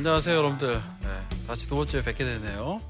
안녕하세요, 여러분들. 네, 다시 두 번째 뵙게 되네요.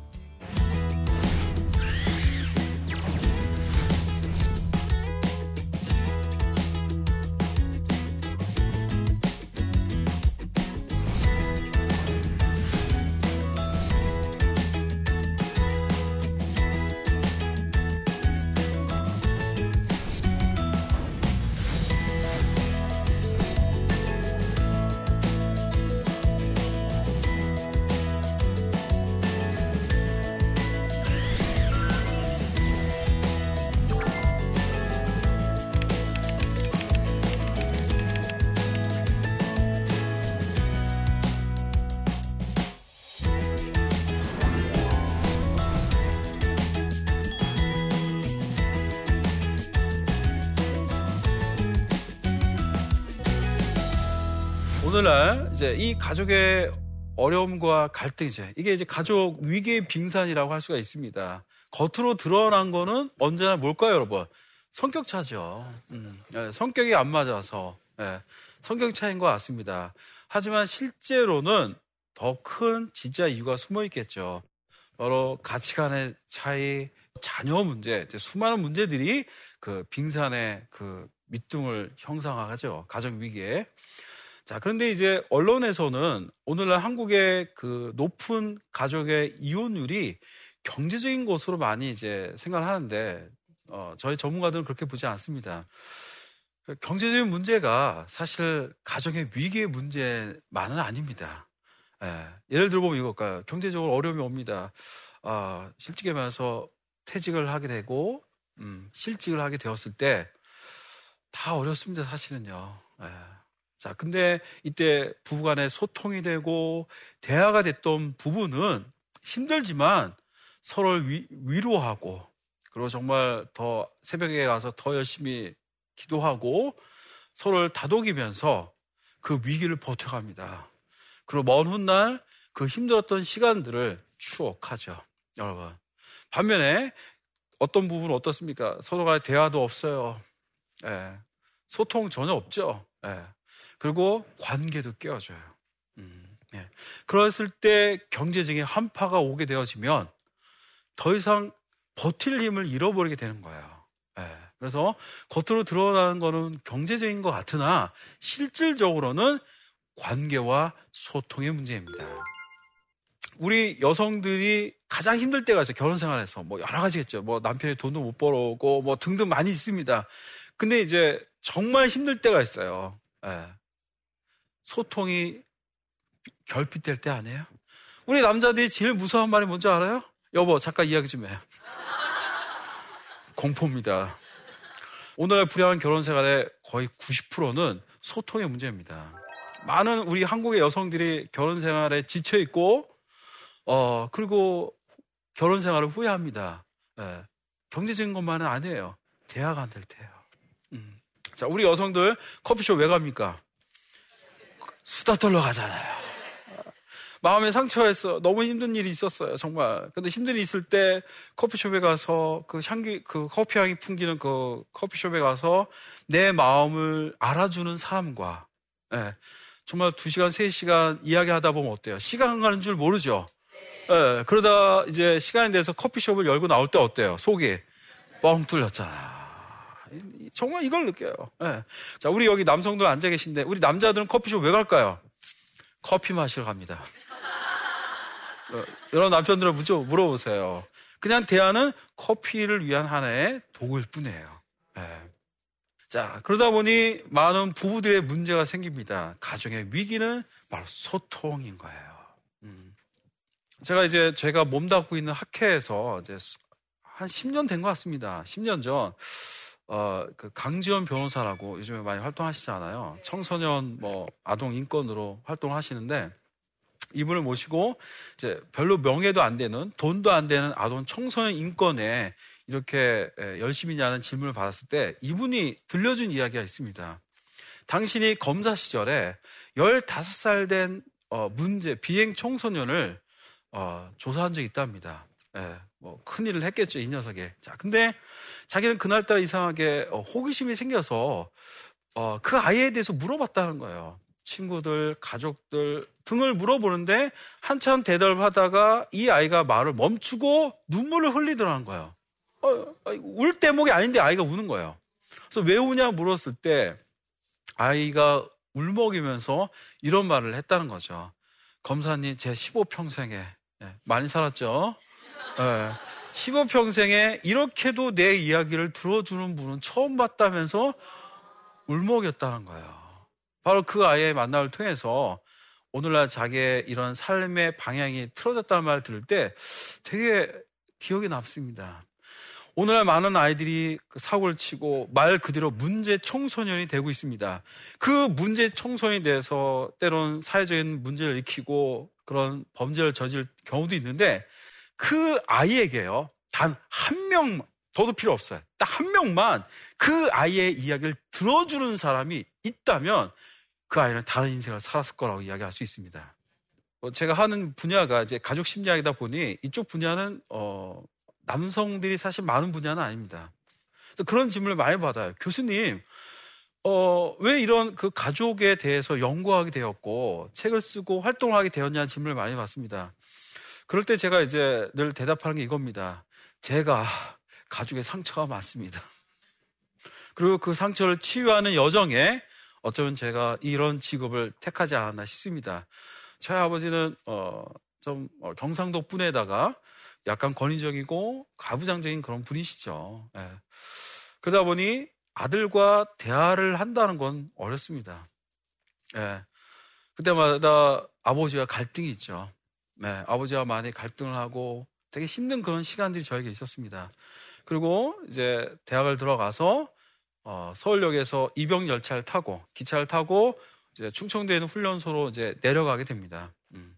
오늘날 이제 이 가족의 어려움과 갈등 이제 이게 이제 가족 위기의 빙산이라고 할 수가 있습니다. 겉으로 드러난 거는 언제나 뭘까요, 여러분? 성격 차죠. 음, 예, 성격이 안 맞아서 예, 성격 차인 것 같습니다. 하지만 실제로는 더 큰 진짜 이유가 숨어 있겠죠. 바로 가치관의 차이, 자녀 문제, 수많은 문제들이 그 빙산의 그 밑둥을 형성하죠. 가정 위기에. 자, 그런데 이제 언론에서는 오늘날 한국의 그 높은 가족의 이혼율이 경제적인 것으로 많이 이제 생각을 하는데, 어, 저희 전문가들은 그렇게 보지 않습니다. 경제적인 문제가 사실 가정의 위기의 문제만은 아닙니다. 예, 예를 들어 보면 이걸까요? 경제적으로 어려움이 옵니다. 아, 실직에 면서 퇴직을 하게 되고, 음, 실직을 하게 되었을 때, 다 어렵습니다, 사실은요. 예. 자, 근데 이때 부부 간에 소통이 되고 대화가 됐던 부부는 힘들지만 서로를 위, 위로하고 그리고 정말 더 새벽에 가서 더 열심히 기도하고 서로를 다독이면서 그 위기를 버텨갑니다. 그리고 먼 훗날 그 힘들었던 시간들을 추억하죠. 여러분. 반면에 어떤 부분은 어떻습니까? 서로 간에 대화도 없어요. 예. 소통 전혀 없죠. 예. 그리고 관계도 깨어져요. 음, 예. 그랬을 때 경제적인 한파가 오게 되어지면 더 이상 버틸 힘을 잃어버리게 되는 거예요. 예. 그래서 겉으로 드러나는 거는 경제적인 것 같으나 실질적으로는 관계와 소통의 문제입니다. 우리 여성들이 가장 힘들 때가 있어요. 결혼 생활에서. 뭐 여러 가지겠죠. 뭐 남편이 돈도 못 벌어오고 뭐 등등 많이 있습니다. 근데 이제 정말 힘들 때가 있어요. 예. 소통이 결핍될 때 아니에요? 우리 남자들이 제일 무서운 말이 뭔지 알아요? 여보, 잠깐 이야기 좀 해. 공포입니다. 오늘날 불행한 결혼 생활의 거의 90%는 소통의 문제입니다. 많은 우리 한국의 여성들이 결혼 생활에 지쳐 있고, 어, 그리고 결혼 생활을 후회합니다. 예. 경제적인 것만은 아니에요. 대화가 안 될 때요. 음. 자, 우리 여성들 커피숍 왜 갑니까? 수다 떨러 가잖아요. 마음에 상처했어. 너무 힘든 일이 있었어요, 정말. 근데 힘든 일이 있을 때 커피숍에 가서 그 향기, 그 커피 향이 풍기는 그 커피숍에 가서 내 마음을 알아주는 사람과, 예, 정말 두 시간, 세 시간 이야기 하다 보면 어때요? 시간 가는 줄 모르죠? 예, 그러다 이제 시간이 돼서 커피숍을 열고 나올 때 어때요? 속이 뻥 뚫렸잖아. 정말 이걸 느껴요. 네. 자, 우리 여기 남성들 앉아 계신데, 우리 남자들은 커피숍 왜 갈까요? 커피 마시러 갑니다. 어, 여러 남편들은 물어보세요. 그냥 대화는 커피를 위한 하나의 도구일 뿐이에요. 네. 자, 그러다 보니 많은 부부들의 문제가 생깁니다. 가정의 위기는 바로 소통인 거예요. 음. 제가 이제 제가 몸담고 있는 학회에서 이제 한 10년 된 것 같습니다. 10년 전. 어, 그 강지원 변호사라고 요즘에 많이 활동하시잖아요. 청소년 뭐 아동 인권으로 활동하시는데 이분을 모시고 이제 별로 명예도 안 되는 돈도 안 되는 아동 청소년 인권에 이렇게 열심히냐는 질문을 받았을 때 이분이 들려준 이야기가 있습니다. 당신이 검사 시절에 15살 된 어, 문제 비행 청소년을 어, 조사한 적이 있답니다. 예, 뭐 큰일을 했겠죠 이 녀석에. 자, 근데 자기는 그날따라 이상하게 어, 호기심이 생겨서 어, 그 아이에 대해서 물어봤다는 거예요. 친구들, 가족들 등을 물어보는데 한참 대답을 하다가 이 아이가 말을 멈추고 눈물을 흘리더라는 거예요. 어, 울 대목이 아닌데 아이가 우는 거예요. 그래서 왜 우냐 물었을 때 아이가 울먹이면서 이런 말을 했다는 거죠. 검사님, 제 15평생에 네, 많이 살았죠. 네, 15평생에 이렇게도 내 이야기를 들어주는 분은 처음 봤다면서 울먹였다는 거예요. 바로 그 아이의 만남을 통해서 오늘날 자기의 이런 삶의 방향이 틀어졌다는 말을 들을 때 되게 기억에 남습니다. 오늘날 많은 아이들이 그 사고를 치고 말 그대로 문제 청소년이 되고 있습니다. 그 문제 청소년이 돼서 때론 사회적인 문제를 일으키고 그런 범죄를 저질 경우도 있는데 그 아이에게요. 단 한 명, 더도 필요 없어요. 딱 한 명만 그 아이의 이야기를 들어주는 사람이 있다면 그 아이는 다른 인생을 살았을 거라고 이야기할 수 있습니다. 어, 제가 하는 분야가 이제 가족 심리학이다 보니 이쪽 분야는 어, 남성들이 사실 많은 분야는 아닙니다. 그런 질문을 많이 받아요. 교수님, 어, 왜 이런 그 가족에 대해서 연구하게 되었고 책을 쓰고 활동을 하게 되었냐는 질문을 많이 받습니다. 그럴 때 제가 이제 늘 대답하는 게 이겁니다. 제가 가족의 상처가 많습니다. 그리고 그 상처를 치유하는 여정에 어쩌면 제가 이런 직업을 택하지 않았나 싶습니다. 저희 아버지는 어, 좀 어, 경상도 분에다가 약간 권위적이고 가부장적인 그런 분이시죠. 예. 그러다 보니 아들과 대화를 한다는 건 어렵습니다. 예. 그때마다 아버지와 갈등이 있죠. 네, 아버지와 많이 갈등을 하고 되게 힘든 그런 시간들이 저에게 있었습니다. 그리고 이제 대학을 들어가서 어, 서울역에서 이병 열차를 타고 기차를 타고 이제 충청도에 있는 훈련소로 이제 내려가게 됩니다. 음.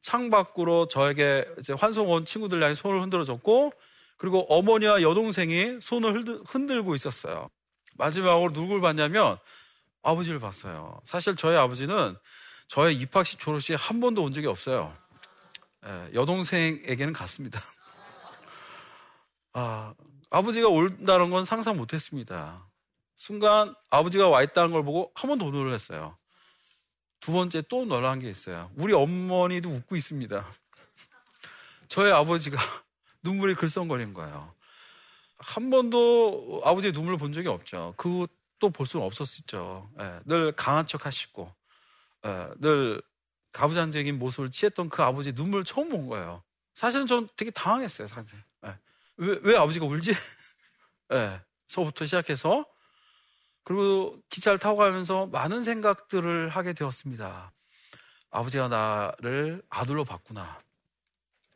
창 밖으로 저에게 이제 환송 온 친구들 향해 손을 흔들어줬고 그리고 어머니와 여동생이 손을 흔들고 있었어요. 마지막으로 누굴 봤냐면 아버지를 봤어요. 사실 저희 아버지는 저의 입학식 졸업식 한 번도 온 적이 없어요. 예, 여동생에게는 갔습니다. 아, 아버지가 온다는 건 상상 못 했습니다. 순간 아버지가 와 있다는 걸 보고 한 번 더 놀랐어요. 두 번째 또 놀란 게 있어요. 우리 어머니도 웃고 있습니다. 저의 아버지가 눈물이 글썽거린 거예요. 한 번도 아버지의 눈물을 본 적이 없죠. 그것도 볼 수는 없었죠. 예, 늘 강한 척 하시고, 예, 늘 가부장적인 모습을 취했던 그 아버지 눈물을 처음 본 거예요. 사실은 전 되게 당황했어요, 사실. 예. 왜, 왜 아버지가 울지? 예. 서부터 시작해서 그리고 기차를 타고 가면서 많은 생각들을 하게 되었습니다. 아버지가 나를 아들로 봤구나.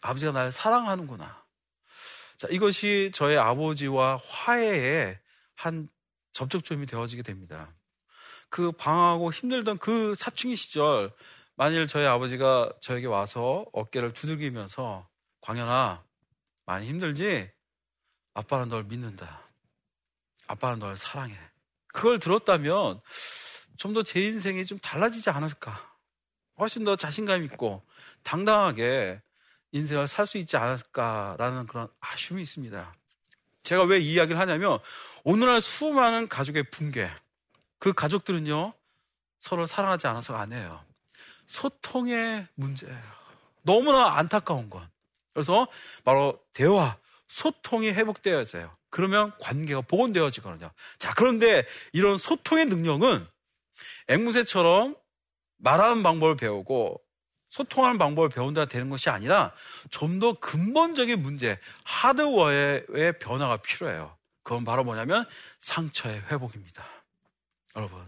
아버지가 나를 사랑하는구나. 자, 이것이 저의 아버지와 화해의 한 접촉점이 되어지게 됩니다. 그 방황하고 힘들던 그 사춘기 시절, 만일 저희 아버지가 저에게 와서 어깨를 두들기면서, 광현아, 많이 힘들지? 아빠는 널 믿는다. 아빠는 널 사랑해. 그걸 들었다면 좀 더 제 인생이 좀 달라지지 않았을까. 훨씬 더 자신감 있고 당당하게 인생을 살 수 있지 않았을까라는 그런 아쉬움이 있습니다. 제가 왜 이 이야기를 하냐면 오늘날 수많은 가족의 붕괴. 그 가족들은요, 서로 사랑하지 않아서가 아니에요. 소통의 문제예요. 너무나 안타까운 건. 그래서 바로 대화, 소통이 회복되어야돼요 그러면 관계가 복원되어지거든요. 자, 그런데 이런 소통의 능력은 앵무새처럼 말하는 방법을 배우고 소통하는 방법을 배운다 되는 것이 아니라 좀 더 근본적인 문제, 하드웨어의 변화가 필요해요. 그건 바로 뭐냐면 상처의 회복입니다. 여러분,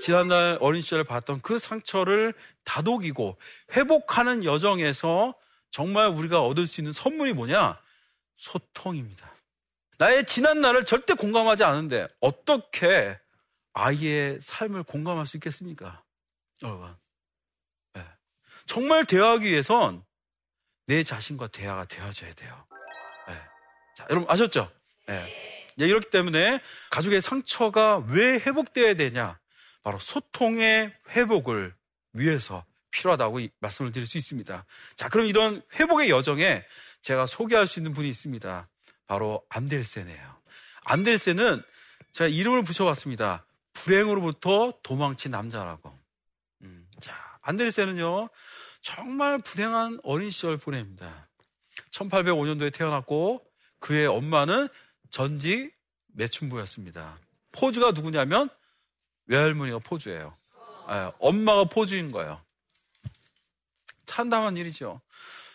지난날 어린 시절에 봤던 그 상처를 다독이고 회복하는 여정에서 정말 우리가 얻을 수 있는 선물이 뭐냐? 소통입니다. 나의 지난 날을 절대 공감하지 않은데 어떻게 아이의 삶을 공감할 수 있겠습니까? 여러분. 네. 정말 대화하기 위해선 내 자신과 대화가 되어져야 돼요. 네. 자, 여러분 아셨죠? 네. 네, 이렇기 때문에 가족의 상처가 왜 회복돼야 되냐? 바로 소통의 회복을 위해서 필요하다고 말씀을 드릴 수 있습니다. 자, 그럼 이런 회복의 여정에 제가 소개할 수 있는 분이 있습니다. 바로 안델센이에요. 안델센은 제가 이름을 붙여봤습니다. 불행으로부터 도망친 남자라고. 음. 자, 안데르센은요, 정말 불행한 어린 시절 보냅니다. 1805년도에 태어났고, 그의 엄마는 전직 매춘부였습니다. 포주가 누구냐면, 외할머니가 포주예요. 아, 엄마가 포주인 거예요. 참담한 일이죠.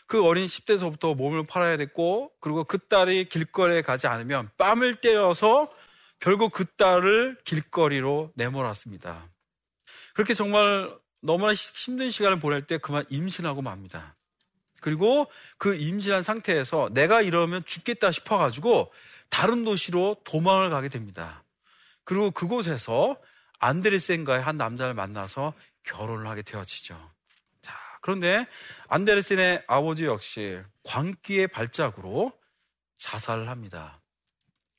그 어린 10대서부터 몸을 팔아야 됐고, 그리고 그 딸이 길거리에 가지 않으면 뺨을 때려서 결국 그 딸을 길거리로 내몰았습니다. 그렇게 정말 너무나 힘든 시간을 보낼 때 그만 임신하고 맙니다. 그리고 그 임신한 상태에서 내가 이러면 죽겠다 싶어가지고 다른 도시로 도망을 가게 됩니다. 그리고 그곳에서 안데르센과의 한 남자를 만나서 결혼을 하게 되어지죠. 자, 그런데 안데르센의 아버지 역시 광기의 발작으로 자살을 합니다.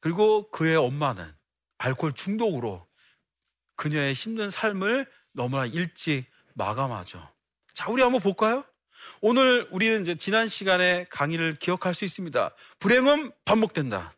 그리고 그의 엄마는 알코올 중독으로 그녀의 힘든 삶을 너무나 일찍 마감하죠. 자, 우리 한번 볼까요? 오늘 우리는 이제 지난 시간에 강의를 기억할 수 있습니다. 불행은 반복된다.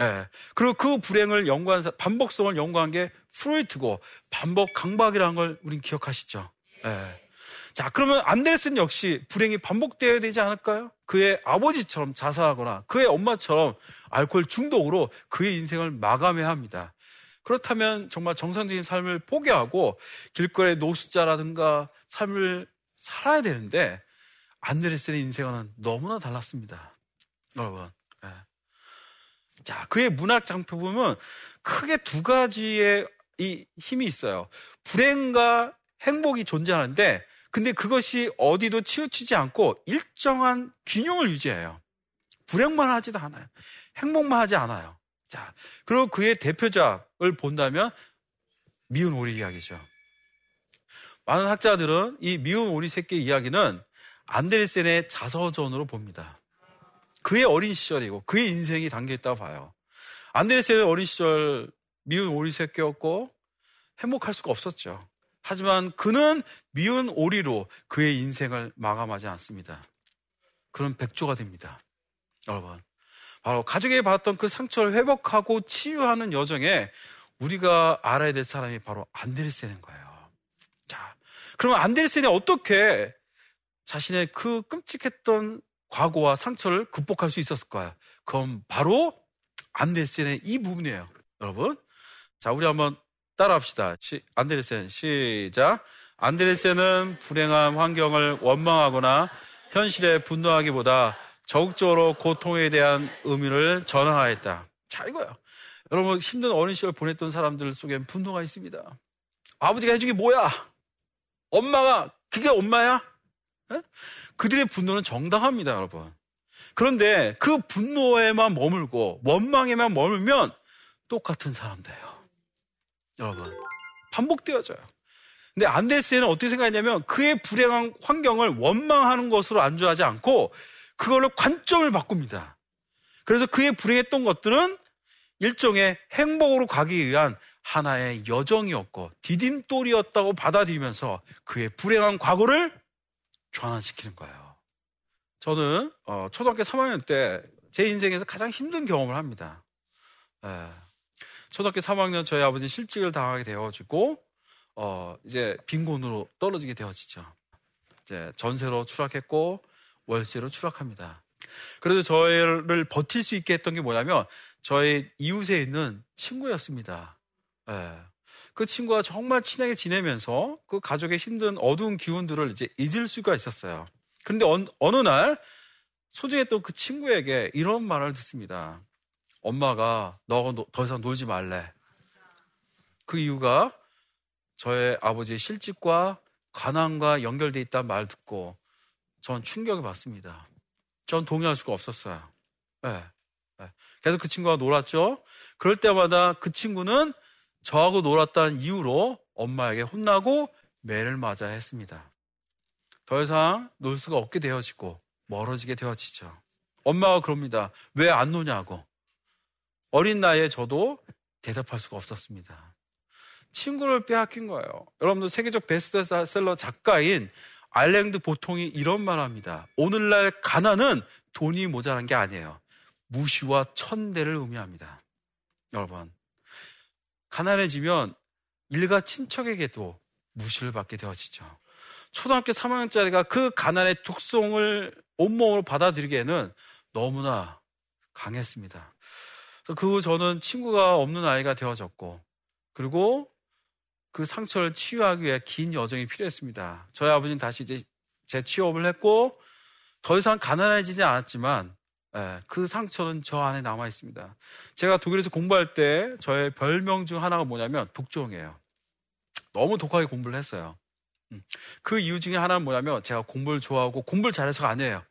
예. 그리고 그 불행을 연구한, 반복성을 연구한 게 프로이트고 반복 강박이라는 걸 우린 기억하시죠. 예. 자, 그러면 안데르슨 역시 불행이 반복되어야 되지 않을까요? 그의 아버지처럼 자살하거나 그의 엄마처럼 알코올 중독으로 그의 인생을 마감해야 합니다. 그렇다면 정말 정상적인 삶을 포기하고 길거리 노숙자라든가 삶을 살아야 되는데 안데르센의 인생은 너무나 달랐습니다. 여러분. 네. 자, 그의 문학 장표 보면 크게 두 가지의 이 힘이 있어요. 불행과 행복이 존재하는데 근데 그것이 어디도 치우치지 않고 일정한 균형을 유지해요. 불행만 하지도 않아요. 행복만 하지 않아요. 자, 그리고 그의 대표작을 본다면 미운 오리 이야기죠. 많은 학자들은 이 미운 오리 새끼 이야기는 안데르센의 자서전으로 봅니다. 그의 어린 시절이고 그의 인생이 담겨 있다고 봐요. 안데르센의 어린 시절 미운 오리 새끼였고 행복할 수가 없었죠. 하지만 그는 미운 오리로 그의 인생을 마감하지 않습니다. 그런 백조가 됩니다. 여러분. 바로 가족에게 받았던 그 상처를 회복하고 치유하는 여정에 우리가 알아야 될 사람이 바로 안데르센인 거예요. 자, 그러면 안데르센이 어떻게 자신의 그 끔찍했던 과거와 상처를 극복할 수 있었을까요? 그건 바로 안데르센의 이 부분이에요. 여러분. 자, 우리 한번 따라합시다. 시, 안데르센 시작. 안데르센은 불행한 환경을 원망하거나 현실에 분노하기보다 적극적으로 고통에 대한 의미를 전환하였다. 자, 이거야. 여러분, 힘든 어린 시절 보냈던 사람들 속엔 분노가 있습니다. 아버지가 해준 게 뭐야? 엄마가, 그게 엄마야? 에? 그들의 분노는 정당합니다, 여러분. 그런데 그 분노에만 머물고 원망에만 머물면 똑같은 사람 돼요. 여러분, 반복되어져요. 근데 안데스에는 어떻게 생각했냐면 그의 불행한 환경을 원망하는 것으로 안주하지 않고 그걸로 관점을 바꿉니다. 그래서 그의 불행했던 것들은 일종의 행복으로 가기 위한 하나의 여정이었고 디딤돌이었다고 받아들이면서 그의 불행한 과거를 전환시키는 거예요. 저는 어, 초등학교 3학년 때 제 인생에서 가장 힘든 경험을 합니다. 예. 초등학교 3학년 저희 아버지 실직을 당하게 되어지고 어 이제 빈곤으로 떨어지게 되어지죠. 이제 전세로 추락했고 월세로 추락합니다. 그래서 저희를 버틸 수 있게 했던 게 뭐냐면 저희 이웃에 있는 친구였습니다. 예. 그 친구가 정말 친하게 지내면서 그 가족의 힘든 어두운 기운들을 이제 잊을 수가 있었어요. 그런데 어느, 어느 날 소중했던 그 친구에게 이런 말을 듣습니다. 엄마가 너하고 더 이상 놀지 말래. 그 이유가 저의 아버지의 실직과 가난과 연결돼 있다는 말 듣고 전 충격을 받습니다. 전 동의할 수가 없었어요. 네. 네. 계속 그 친구가 놀았죠. 그럴 때마다 그 친구는 저하고 놀았다는 이유로 엄마에게 혼나고 매를 맞아야 했습니다. 더 이상 놀 수가 없게 되어지고 멀어지게 되어지죠. 엄마가 그럽니다. 왜 안 노냐고. 어린 나이에 저도 대답할 수가 없었습니다. 친구를 빼앗긴 거예요. 여러분들 세계적 베스트셀러 작가인 알랭드 보통이 이런 말 합니다. 오늘날 가난은 돈이 모자란 게 아니에요. 무시와 천대를 의미합니다. 여러분, 가난해지면 일가 친척에게도 무시를 받게 되어지죠. 초등학교 3학년짜리가 그 가난의 특성을 온몸으로 받아들이기에는 너무나 강했습니다. 그 후 저는 친구가 없는 아이가 되어졌고, 그리고 그 상처를 치유하기 위해 긴 여정이 필요했습니다. 저희 아버지는 다시 이제 재취업을 했고, 더 이상 가난해지지 않았지만, 예, 그 상처는 저 안에 남아 있습니다. 제가 독일에서 공부할 때 저의 별명 중 하나가 뭐냐면 독종이에요. 너무 독하게 공부를 했어요. 음. 그 이유 중에 하나는 뭐냐면 제가 공부를 좋아하고 공부를 잘해서가 아니에요.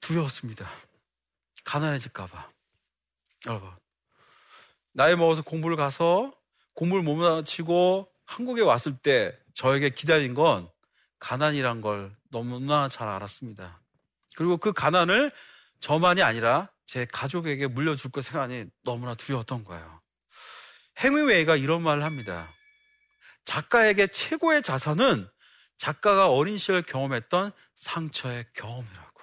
두려웠습니다. 가난해질까봐. 여러분. 나이 먹어서 공부를 가서 공부를 못마치고 한국에 왔을 때 저에게 기다린 건 가난이란 걸 너무나 잘 알았습니다. 그리고 그 가난을 저만이 아니라 제 가족에게 물려줄 것 생각하니 너무나 두려웠던 거예요. 해밍웨이가 이런 말을 합니다. 작가에게 최고의 자산은 작가가 어린 시절 경험했던 상처의 경험이라고.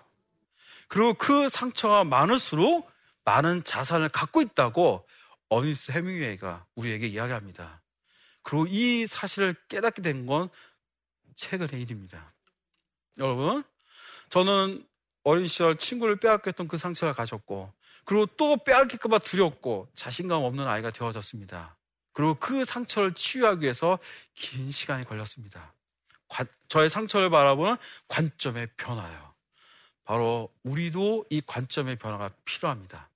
그리고 그 상처가 많을수록 많은 자산을 갖고 있다고 어니스 해밍웨이가 우리에게 이야기합니다. 그리고 이 사실을 깨닫게 된 건 최근의 일입니다. 여러분, 저는 어린 시절 친구를 빼앗겼던 그 상처를 가졌고, 그리고 또 빼앗길까봐 두렵고 자신감 없는 아이가 되어졌습니다. 그리고 그 상처를 치유하기 위해서 긴 시간이 걸렸습니다. 관, 저의 상처를 바라보는 관점의 변화요. 바로 우리도 이 관점의 변화가 필요합니다.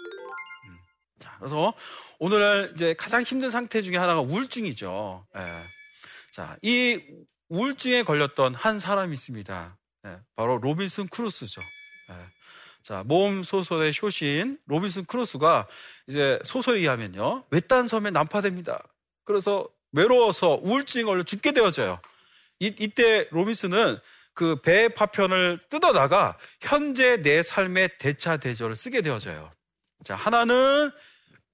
음, 자, 그래서 오늘 이제 가장 힘든 상태 중에 하나가 우울증이죠. 예. 자, 이 우울증에 걸렸던 한 사람이 있습니다. 예, 바로 로빈슨 크루소죠. 예. 자, 모험 소설의 효시인 로빈슨 크루소가 이제 소설에 의하면요. 외딴 섬에 난파됩니다. 그래서 외로워서 우울증 걸려 죽게 되어져요. 이, 이때 로빈슨은 그 배 파편을 뜯어다가 현재 내 삶의 대차 대조를 쓰게 되어져요. 자, 하나는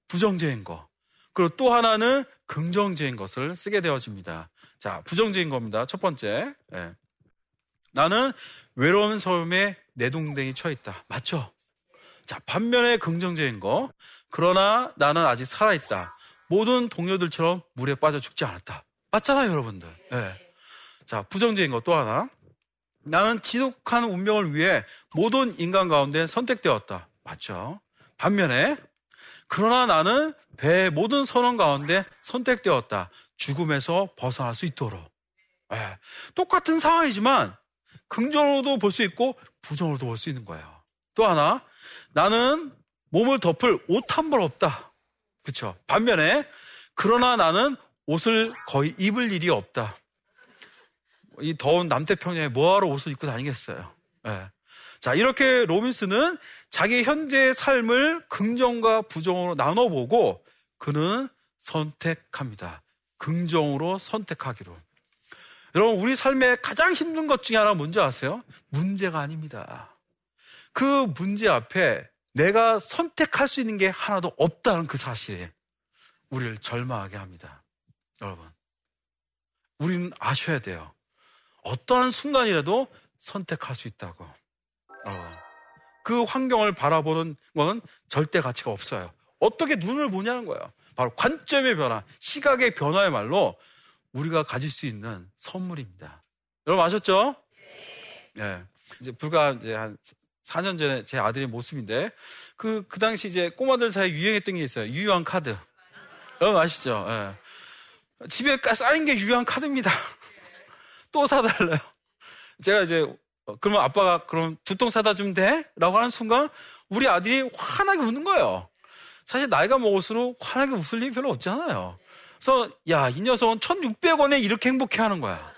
부정적인 거. 그리고 또 하나는 긍정적인 것을 쓰게 되어집니다. 자, 부정적인 겁니다. 첫 번째. 예. 나는 외로운 섬에 내동댕이 쳐 있다. 맞죠? 자, 반면에 긍정적인 거. 그러나 나는 아직 살아있다. 모든 동료들처럼 물에 빠져 죽지 않았다. 맞잖아요, 여러분들. 네. 자, 부정적인 거또 하나. 나는 지독한 운명을 위해 모든 인간 가운데 선택되었다. 맞죠? 반면에, 그러나 나는 배의 모든 선원 가운데 선택되었다. 죽음에서 벗어날 수 있도록. 네. 똑같은 상황이지만, 긍정으로도 볼 수 있고 부정으로도 볼 수 있는 거예요. 또 하나, 나는 몸을 덮을 옷 한 벌 없다. 그렇죠. 반면에 그러나 나는 옷을 거의 입을 일이 없다. 이 더운 남태평양에 뭐하러 옷을 입고 다니겠어요. 네. 자, 이렇게 로빈스는 자기 현재의 삶을 긍정과 부정으로 나눠보고 그는 선택합니다. 긍정으로 선택하기로. 여러분, 우리 삶의 가장 힘든 것 중에 하나가 뭔지 아세요? 문제가 아닙니다. 그 문제 앞에 내가 선택할 수 있는 게 하나도 없다는 그 사실에 우리를 절망하게 합니다. 여러분, 우리는 아셔야 돼요. 어떠한 순간이라도 선택할 수 있다고. 여러분, 그 환경을 바라보는 건 절대 가치가 없어요. 어떻게 눈을 보냐는 거예요. 바로 관점의 변화, 시각의 변화의 말로 우리가 가질 수 있는 선물입니다. 여러분 아셨죠? 네. 이제 불과 이제 한 4년 전에 제 아들의 모습인데 그, 그 당시 이제 꼬마들 사이에 유행했던 게 있어요. 유효한 카드. 여러분 아시죠? 네. 집에 쌓인 게 유효한 카드입니다. 또 사달래요. 제가 이제 어, 그러면 아빠가 그럼 두 통 사다 주면 돼? 라고 하는 순간 우리 아들이 환하게 웃는 거예요. 사실 나이가 먹을수록 환하게 웃을 일이 별로 없잖아요. 그래서 야, 이 녀석은 1,600원에 이렇게 행복해 하는 거야.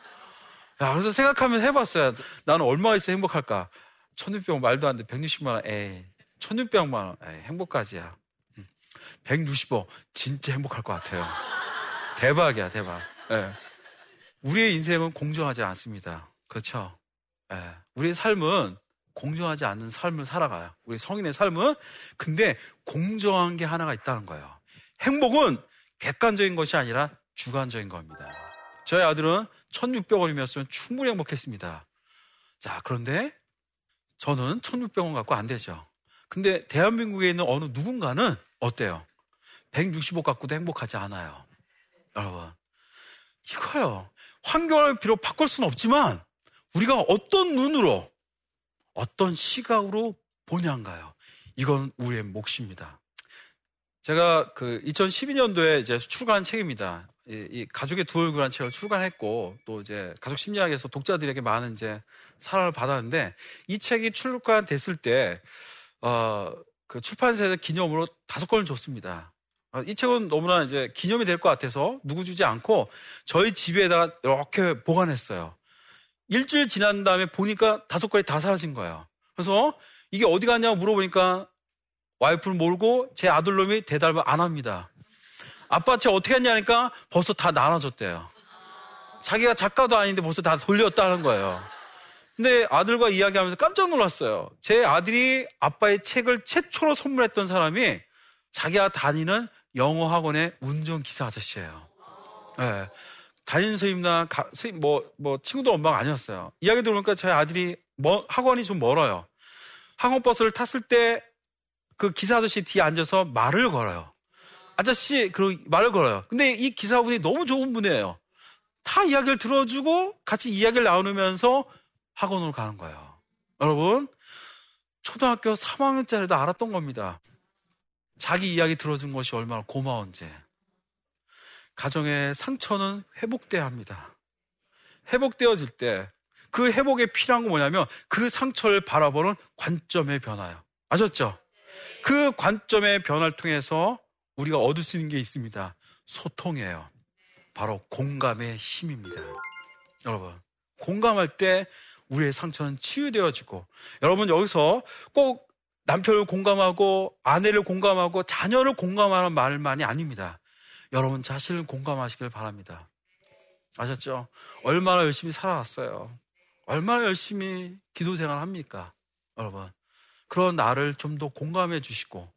야, 그래서 생각하면 해봤어요. 나는 얼마 있어 행복할까? 1,600원 말도 안 돼. 160만 원. 에이, 1,600만 원. 에이, 행복까지야. 165. 진짜 행복할 것 같아요. 대박이야, 대박. 예. 우리의 인생은 공정하지 않습니다. 그렇죠? 예. 우리의 삶은 공정하지 않는 삶을 살아가요. 우리 성인의 삶은 근데 공정한 게 하나가 있다는 거예요. 행복은 객관적인 것이 아니라 주관적인 겁니다. 저희 아들은 1600원이었으면 충분히 행복했습니다. 자, 그런데 저는 1600원 갖고 안 되죠. 근데 대한민국에 있는 어느 누군가는 어때요? 165 갖고도 행복하지 않아요. 여러분. 이거요. 환경을 비록 바꿀 수는 없지만 우리가 어떤 눈으로 어떤 시각으로 보냐인가요? 이건 우리의 몫입니다. 제가 그 2012년도에 이제 출간한 책입니다. 이, 이 가족의 두 얼굴한 책을 출간했고 또 이제 가족 심리학에서 독자들에게 많은 이제 사랑을 받았는데 이 책이 출간됐을 때 어, 그 출판사에서 기념으로 다섯 권을 줬습니다. 어, 이 책은 너무나 이제 기념이 될 것 같아서 누구 주지 않고 저희 집에다가 이렇게 보관했어요. 일주일 지난 다음에 보니까 다섯 권이 다 사라진 거예요. 그래서 이게 어디 갔냐고 물어보니까 와이프를 몰고 제 아들놈이 대답을 안 합니다. 아빠 쟤 어떻게 했냐니까 벌써 다 나눠줬대요. 자기가 작가도 아닌데 벌써 다 돌렸다는 거예요. 근데 아들과 이야기하면서 깜짝 놀랐어요. 제 아들이 아빠의 책을 최초로 선물했던 사람이 자기가 다니는 영어 학원의 운전기사 아저씨예요. 네. 담임 선생님나 가, 선생님 뭐, 뭐 친구들 엄마가 아니었어요. 이야기 들어보니까 제 아들이 뭐, 학원이 좀 멀어요. 학원 버스를 탔을 때 그 기사 아저씨 뒤에 앉아서 말을 걸어요. 아저씨, 그 말을 걸어요. 근데 이 기사분이 너무 좋은 분이에요. 다 이야기를 들어주고 같이 이야기를 나누면서 학원으로 가는 거예요. 여러분, 초등학교 3학년짜리도 알았던 겁니다. 자기 이야기 들어준 것이 얼마나 고마운지. 가정의 상처는 회복돼야 합니다. 회복되어질 때 그 회복에 필요한 건 뭐냐면 그 상처를 바라보는 관점의 변화요. 아셨죠? 그 관점의 변화를 통해서 우리가 얻을 수 있는 게 있습니다. 소통이에요. 바로 공감의 힘입니다. 여러분, 공감할 때 우리의 상처는 치유되어지고 여러분 여기서 꼭 남편을 공감하고 아내를 공감하고 자녀를 공감하는 말만이 아닙니다. 여러분 자신을 공감하시길 바랍니다. 아셨죠? 얼마나 열심히 살아왔어요. 얼마나 열심히 기도 생활 합니까? 여러분. 그런 나를 좀 더 공감해 주시고,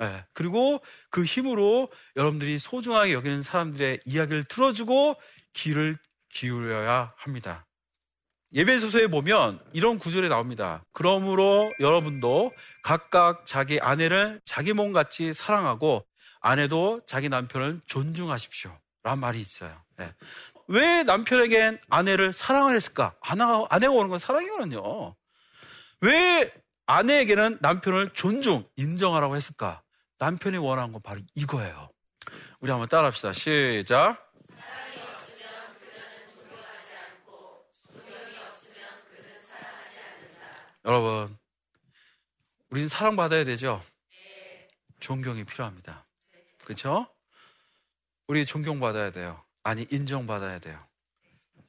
네. 그리고 그 힘으로 여러분들이 소중하게 여기는 사람들의 이야기를 들어주고 귀를 기울여야 합니다. 예배소서에 보면 이런 구절이 나옵니다. 그러므로 여러분도 각각 자기 아내를 자기 몸같이 사랑하고 아내도 자기 남편을 존중하십시오. 라는 말이 있어요. 네. 왜 남편에겐 아내를 사랑을 했을까? 아내가, 아내가 오는 건 사랑이거든요. 왜 아내에게는 남편을 존중, 인정하라고 했을까? 남편이 원하는 건 바로 이거예요. 우리 한번 따라 합시다. 시작. 여러분, 우리는 사랑받아야 되죠? 존경이 필요합니다. 그렇죠? 우리 존경받아야 돼요. 아니, 인정받아야 돼요.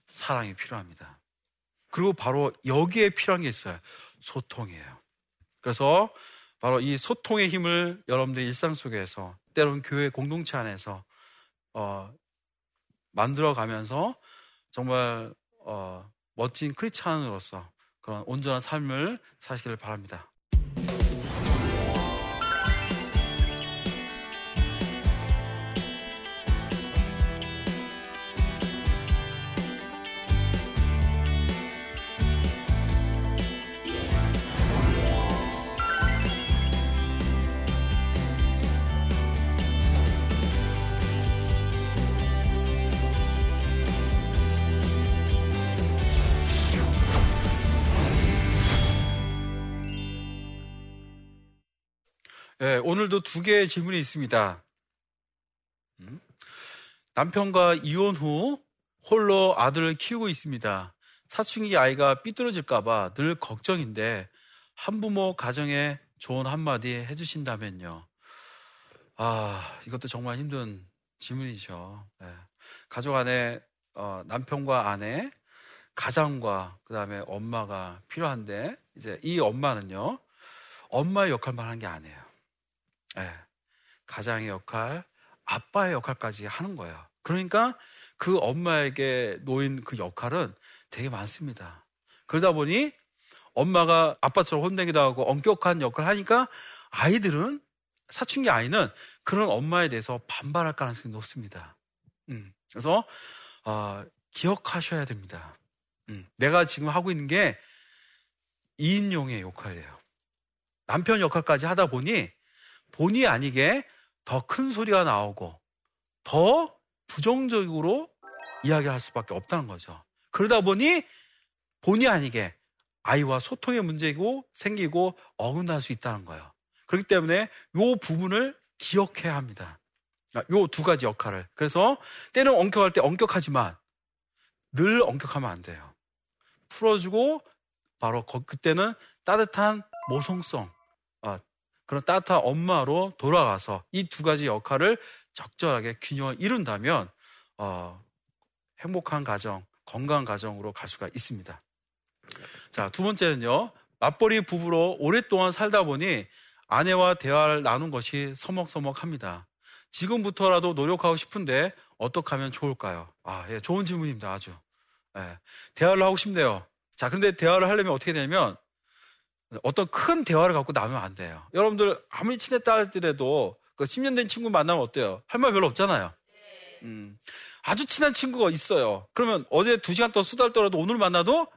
사랑이 필요합니다. 그리고 바로 여기에 필요한 게 있어요. 소통이에요. 그래서 바로 이 소통의 힘을 여러분들 일상 속에서 때로는 교회 공동체 안에서 어, 만들어가면서 정말 어, 멋진 크리스찬으로서 그런 온전한 삶을 사시기를 바랍니다. 두 개의 질문이 있습니다. 음? 남편과 이혼 후 홀로 아들을 키우고 있습니다. 사춘기 아이가 삐뚤어질까봐 늘 걱정인데 한부모 가정에 좋은 한마디 해주신다면요. 아, 이것도 정말 힘든 질문이죠. 네. 가족 안에 어, 남편과 아내, 가장과 그 다음에 엄마가 필요한데 이제 이 엄마는요 엄마의 역할만 한 게 아니에요. 네. 가장의 역할, 아빠의 역할까지 하는 거예요. 그러니까 그 엄마에게 놓인 그 역할은 되게 많습니다. 그러다 보니 엄마가 아빠처럼 혼내기도 하고 엄격한 역할을 하니까 아이들은 사춘기 아이는 그런 엄마에 대해서 반발할 가능성이 높습니다. 음, 그래서 어, 기억하셔야 됩니다. 음, 내가 지금 하고 있는 게 2인용의 역할이에요. 남편 역할까지 하다 보니 본의 아니게 더 큰 소리가 나오고 더 부정적으로 이야기할 수밖에 없다는 거죠. 그러다 보니 본의 아니게 아이와 소통의 문제고 생기고 어긋날 수 있다는 거예요. 그렇기 때문에 요 부분을 기억해야 합니다. 아, 요두 가지 역할을. 그래서 때는 엄격할 때 엄격하지만 늘 엄격하면 안 돼요. 풀어주고 바로 그때는 따뜻한 모성성, 아, 그런 따뜻한 엄마로 돌아가서 이 두 가지 역할을 적절하게 균형을 이룬다면 어, 행복한 가정, 건강한 가정으로 갈 수가 있습니다. 자, 두 번째는요. 맞벌이 부부로 오랫동안 살다 보니 아내와 대화를 나눈 것이 서먹서먹합니다. 지금부터라도 노력하고 싶은데 어떻게 하면 좋을까요? 아, 예, 좋은 질문입니다. 아주. 예, 대화를 하고 싶네요. 자, 근데 대화를 하려면 어떻게 되냐면 어떤 큰 대화를 갖고 나누면 안 돼요. 여러분들 아무리 친했다 할지라도 그 10년 된 친구 만나면 어때요? 할 말 별로 없잖아요. 음, 아주 친한 친구가 있어요. 그러면 어제 2시간 동안 수다를 떨어도 오늘 만나도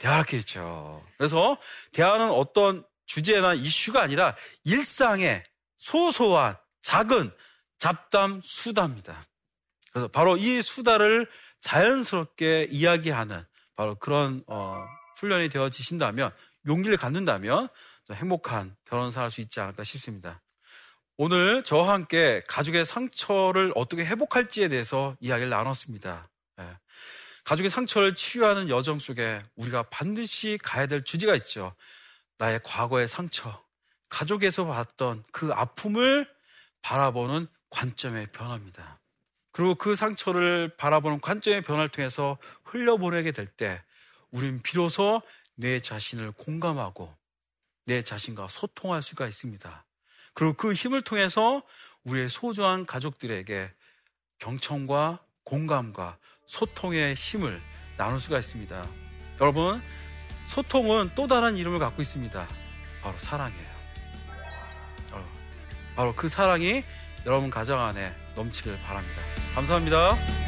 대화할 게 있죠. 그래서 대화는 어떤 주제나 이슈가 아니라 일상의 소소한 작은 잡담 수다입니다. 그래서 바로 이 수다를 자연스럽게 이야기하는 바로 그런 어, 훈련이 되어지신다면 용기를 갖는다면 행복한 결혼 생활 할수 있지 않을까 싶습니다. 오늘 저와 함께 가족의 상처를 어떻게 회복할지에 대해서 이야기를 나눴습니다. 예. 가족의 상처를 치유하는 여정 속에 우리가 반드시 가야 될 주제가 있죠. 나의 과거의 상처, 가족에서 봤던 그 아픔을 바라보는 관점의 변화입니다. 그리고 그 상처를 바라보는 관점의 변화를 통해서 흘려보내게 될 때, 우린 비로소 내 자신을 공감하고 내 자신과 소통할 수가 있습니다. 그리고 그 힘을 통해서 우리의 소중한 가족들에게 경청과 공감과 소통의 힘을 나눌 수가 있습니다. 여러분, 소통은 또 다른 이름을 갖고 있습니다. 바로 사랑이에요. 바로 그 사랑이 여러분 가정 안에 넘치길 바랍니다. 감사합니다.